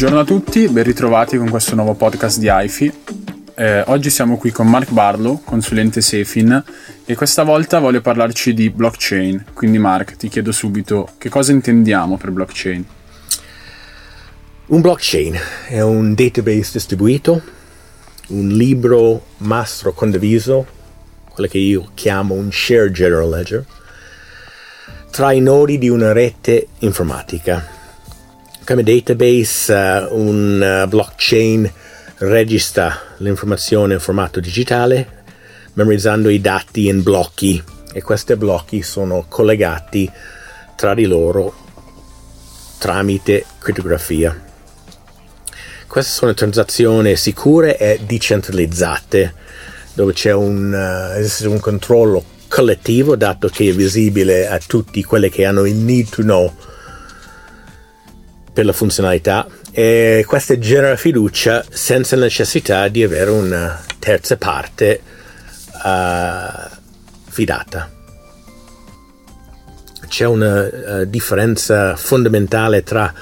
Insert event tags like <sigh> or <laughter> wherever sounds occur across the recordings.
Buongiorno a tutti, ben ritrovati con questo nuovo podcast di AIFI. Eh, oggi siamo qui con Mark Barlow, consulente Sefin, e questa volta voglio parlarci di blockchain. Quindi Mark, ti chiedo subito che cosa intendiamo per blockchain? Un blockchain è un database distribuito, un libro mastro condiviso, quello che io chiamo un shared general ledger, tra i nodi di una rete informatica come database uh, un uh, blockchain registra l'informazione in formato digitale memorizzando i dati in blocchi e questi blocchi sono collegati tra di loro tramite crittografia. Queste sono transazioni sicure e decentralizzate dove c'è un, uh, un controllo collettivo dato che è visibile a tutti quelli che hanno il need to know per la funzionalità e questa genera fiducia senza necessità di avere una terza parte uh, fidata. C'è una uh, differenza fondamentale tra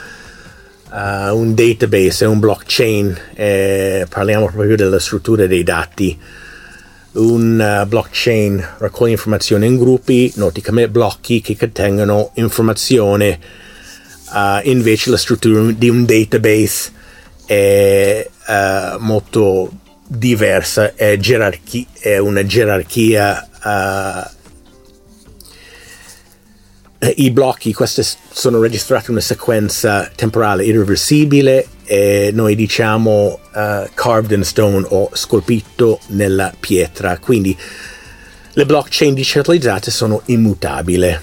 uh, un database e un blockchain, e parliamo proprio della struttura dei dati. Un blockchain raccoglie informazioni in gruppi, noti come blocchi che contengono informazione Uh, invece la struttura di un database è uh, molto diversa, è, gerarchi- è una gerarchia. Uh, I blocchi, queste sono in una sequenza temporale irreversibile e noi diciamo carved in stone o scolpito nella pietra. Quindi le blockchain decentralizzate sono immutabili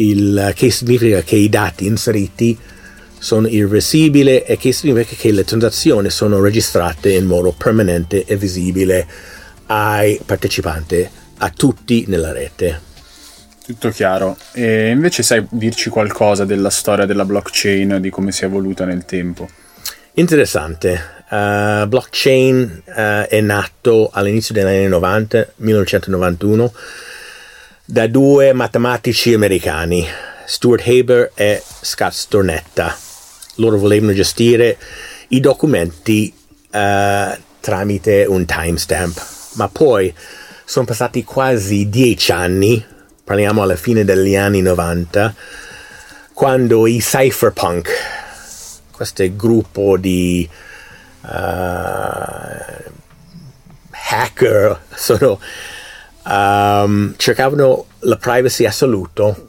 il, che significa che i dati inseriti sono irreversibili e che significa che le transazioni sono registrate in modo permanente e visibile ai partecipanti, a tutti nella rete. Tutto chiaro. E invece sai dirci qualcosa della storia della blockchain, di come si è evoluta nel tempo? Interessante. Uh, blockchain uh, è nato all'inizio degli anni 90, 1991 da due matematici americani, Stuart Haber e Scott Stornetta. Loro volevano gestire i documenti uh, tramite un timestamp, ma poi sono passati quasi dieci anni, parliamo alla fine degli anni 90, quando i cypherpunk, questo gruppo di uh, hacker, <laughs> sono um, cercavano la privacy assoluto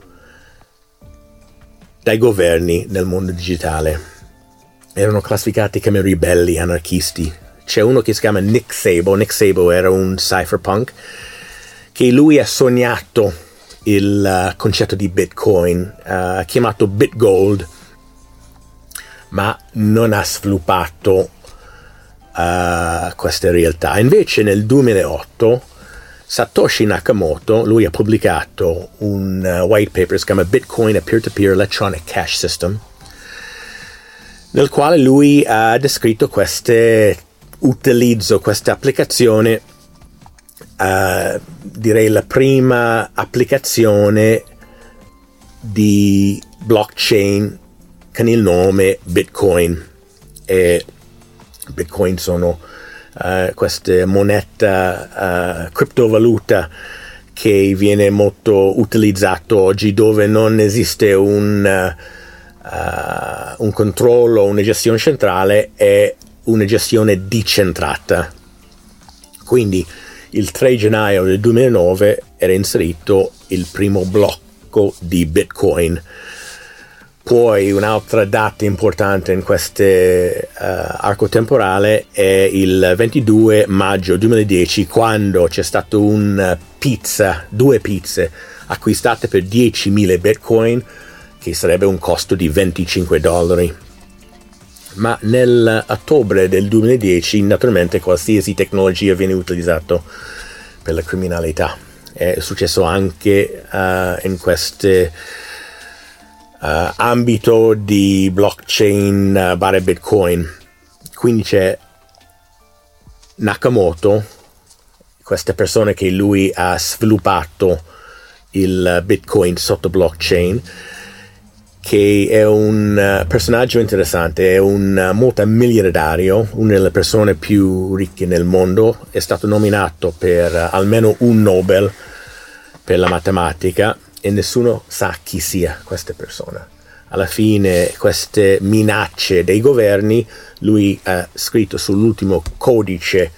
dai governi nel mondo digitale. Erano classificati come ribelli, anarchisti. C'è uno che si chiama Nick Sabo. Nick Sabo era un cypherpunk che lui ha sognato il uh, concetto di Bitcoin, uh, chiamato BitGold, ma non ha sviluppato uh, questa realtà. Invece nel 2008 Satoshi Nakamoto, lui ha pubblicato un uh, white paper, si chiama Bitcoin a Peer-to-Peer Electronic Cash System, nel quale lui ha descritto questo utilizzo, questa applicazione, uh, direi la prima applicazione di blockchain con il nome Bitcoin. E Bitcoin sono uh, questa moneta, uh, criptovaluta che viene molto utilizzato oggi dove non esiste un, uh, un controllo, una gestione centrale e una gestione decentrata. Quindi il 3 gennaio del 2009 era inserito il primo blocco di Bitcoin poi un'altra data importante in questo uh, arco temporale è il 22 maggio 2010 quando c'è stato un pizza, due pizze acquistate per 10.000 bitcoin che sarebbe un costo di 25 dollari. Ma nell'ottobre del 2010 naturalmente qualsiasi tecnologia viene utilizzata per la criminalità. È successo anche uh, in queste uh, ambito di blockchain uh, barra bitcoin. Quindi c'è Nakamoto, questa persona che lui ha sviluppato il bitcoin sotto blockchain che è un uh, personaggio interessante, è un multimiliardario, una delle persone più ricche nel mondo, è stato nominato per almeno un Nobel per la matematica e nessuno sa chi sia questa persona. Alla fine queste minacce dei governi, lui ha scritto sull'ultimo codice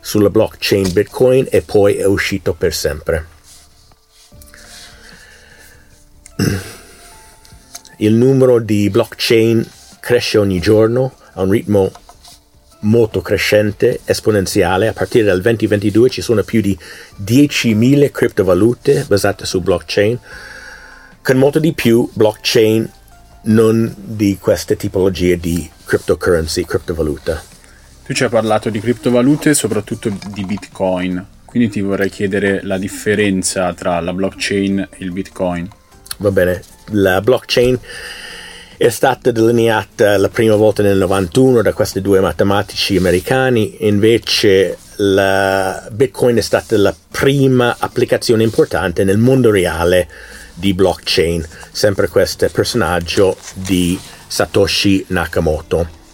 sulla blockchain Bitcoin e poi è uscito per sempre. Il numero di blockchain cresce ogni giorno a un ritmo molto crescente, esponenziale. A partire dal 2022 ci sono più di 10.000 criptovalute basate su blockchain, con molto di più blockchain non di queste tipologie di cryptocurrency, criptovaluta. Tu ci hai parlato di criptovalute, soprattutto di Bitcoin, quindi ti vorrei chiedere la differenza tra la blockchain e il Bitcoin va bene, la blockchain è stata delineata la prima volta nel 91 da questi due matematici americani, invece Bitcoin è stata la prima applicazione importante nel mondo reale di blockchain, sempre questo personaggio di Satoshi Nakamoto.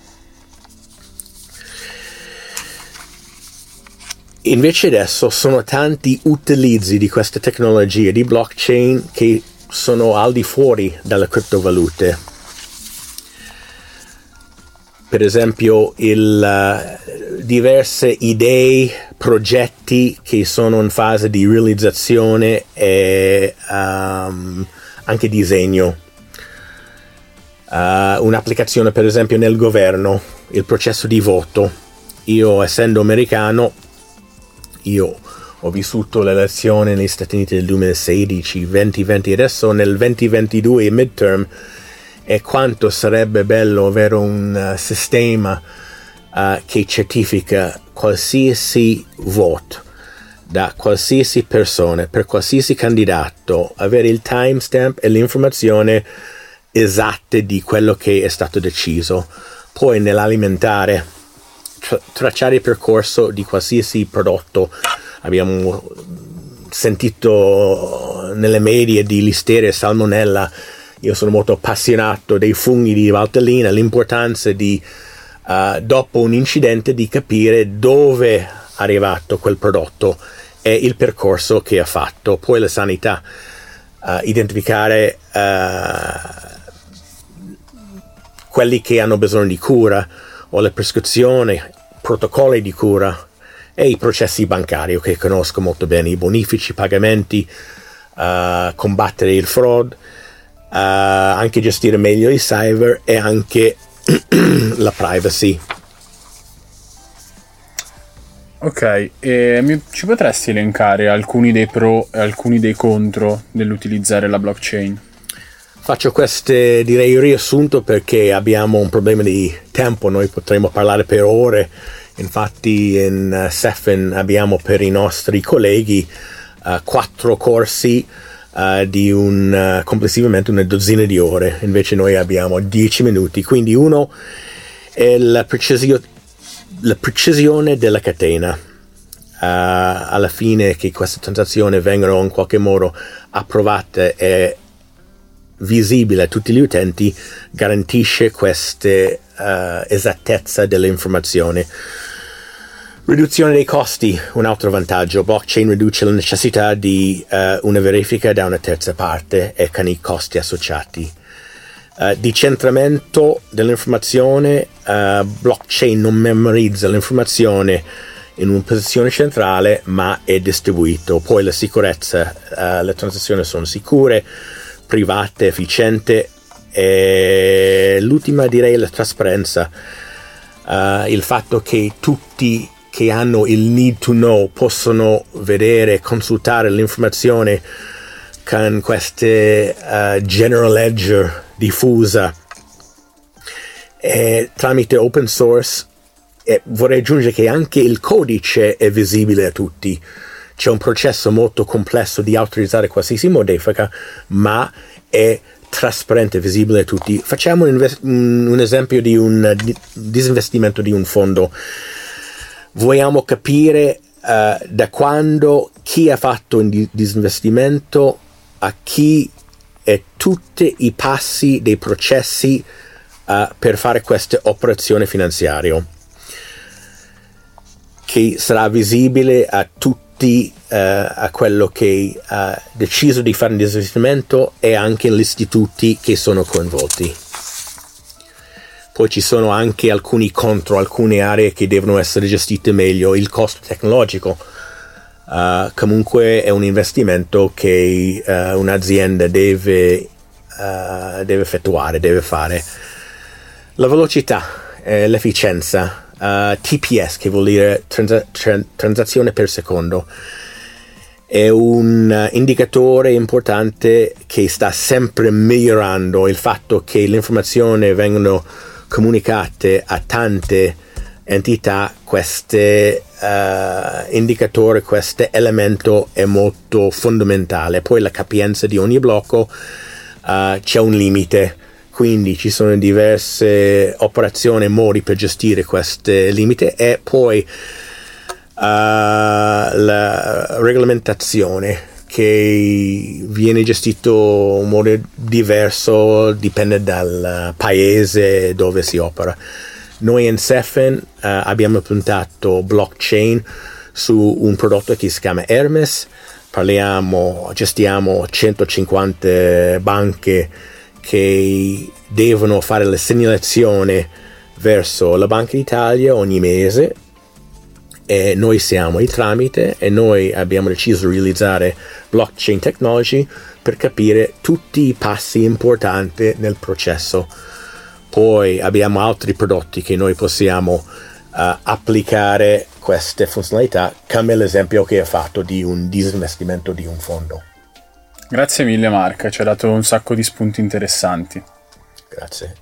Invece adesso sono tanti utilizzi di queste tecnologie di blockchain che sono al di fuori dalle criptovalute. Per esempio, il, uh, diverse idee, progetti che sono in fase di realizzazione e um, anche disegno. Uh, un'applicazione, per esempio, nel governo, il processo di voto. Io, essendo americano, io ho vissuto l'elezione negli Stati Uniti del 2016, 2020, adesso nel 2022 midterm e quanto sarebbe bello avere un uh, sistema uh, che certifica qualsiasi voto da qualsiasi persona, per qualsiasi candidato, avere il timestamp e l'informazione esatte di quello che è stato deciso. Poi nell'alimentare, tracciare il percorso di qualsiasi prodotto abbiamo sentito nelle medie di listeria e salmonella. Io sono molto appassionato dei funghi di Valtellina, l'importanza di, uh, dopo un incidente, di capire dove è arrivato quel prodotto e il percorso che ha fatto. Poi la sanità, uh, identificare uh, quelli che hanno bisogno di cura o le prescrizioni, protocolli di cura e i processi bancari che conosco molto bene, i bonifici, i pagamenti, combattere il fraud, anche gestire meglio il cyber e anche <clears throat> la privacy. Ok, mi, ci potresti elencare alcuni dei pro e alcuni dei contro dell'utilizzare la blockchain? Faccio questo, direi, riassunto perché abbiamo un problema di tempo, noi potremmo parlare per ore Infatti in uh, Sefin abbiamo per i nostri colleghi uh, quattro corsi uh, di un, uh, complessivamente una dozzina di ore, invece noi abbiamo dieci minuti, quindi uno è la, precisio- la precisione della catena. Uh, alla fine che queste transazioni vengano in qualche modo approvate e visibili a tutti gli utenti garantisce questa esattezza delle informazioni. Riduzione dei costi, un altro vantaggio. Blockchain riduce la necessità di uh, una verifica da una terza parte e con i costi associati. Uh, decentramento dell'informazione, uh, blockchain non memorizza l'informazione in una posizione centrale ma è distribuito. Poi la sicurezza, le transazioni sono sicure, private, efficienti e l'ultima direi la trasparenza. il fatto che tutti che hanno il need to know possono vedere, consultare l'informazione con queste uh, general ledger diffusa. E tramite open source e vorrei aggiungere che anche il codice è visibile a tutti. C'è un processo molto complesso di autorizzare qualsiasi modifica ma è trasparente, visibile a tutti. Facciamo un, un esempio di un disinvestimento di un fondo vogliamo capire uh, da quando chi ha fatto un disinvestimento a chi e tutti i passi dei processi uh, per fare queste operazioni finanziarie che sarà visibile a tutti uh, a quello che ha deciso di fare un investimento e anche agli istituti che sono coinvolti. Poi ci sono anche alcuni contro, alcune aree che devono essere gestite meglio, il costo tecnologico. Uh, comunque è un investimento che uh, un'azienda deve, uh, deve, effettuare, deve fare. La velocità, eh, l'efficienza, TPS che vuol dire transa- tran- transazione per secondo, è un indicatore importante che sta sempre migliorando il fatto che le informazioni vengono comunicate a tante entità, questo uh, indicatore, questo elemento è molto fondamentale. Poi la capienza di ogni blocco uh, c'è un limite, quindi ci sono diverse operazioni e modi per gestire questo limite e poi uh, la regolamentazione che viene gestito in modo diverso, dipende dal paese dove si opera. Noi in Cefen uh, abbiamo puntato blockchain su un prodotto che si chiama Hermes, parliamo, gestiamo 150 banche che devono fare la segnalazione verso la Banca d'Italia ogni mese e noi siamo il tramite e noi abbiamo deciso di realizzare blockchain technology per capire tutti i passi importanti nel processo. Poi abbiamo altri prodotti che noi possiamo uh, applicare queste funzionalità, come l'esempio che hai fatto di un disinvestimento di un fondo. Grazie mille Marca, ci ha dato un sacco di spunti interessanti. Grazie.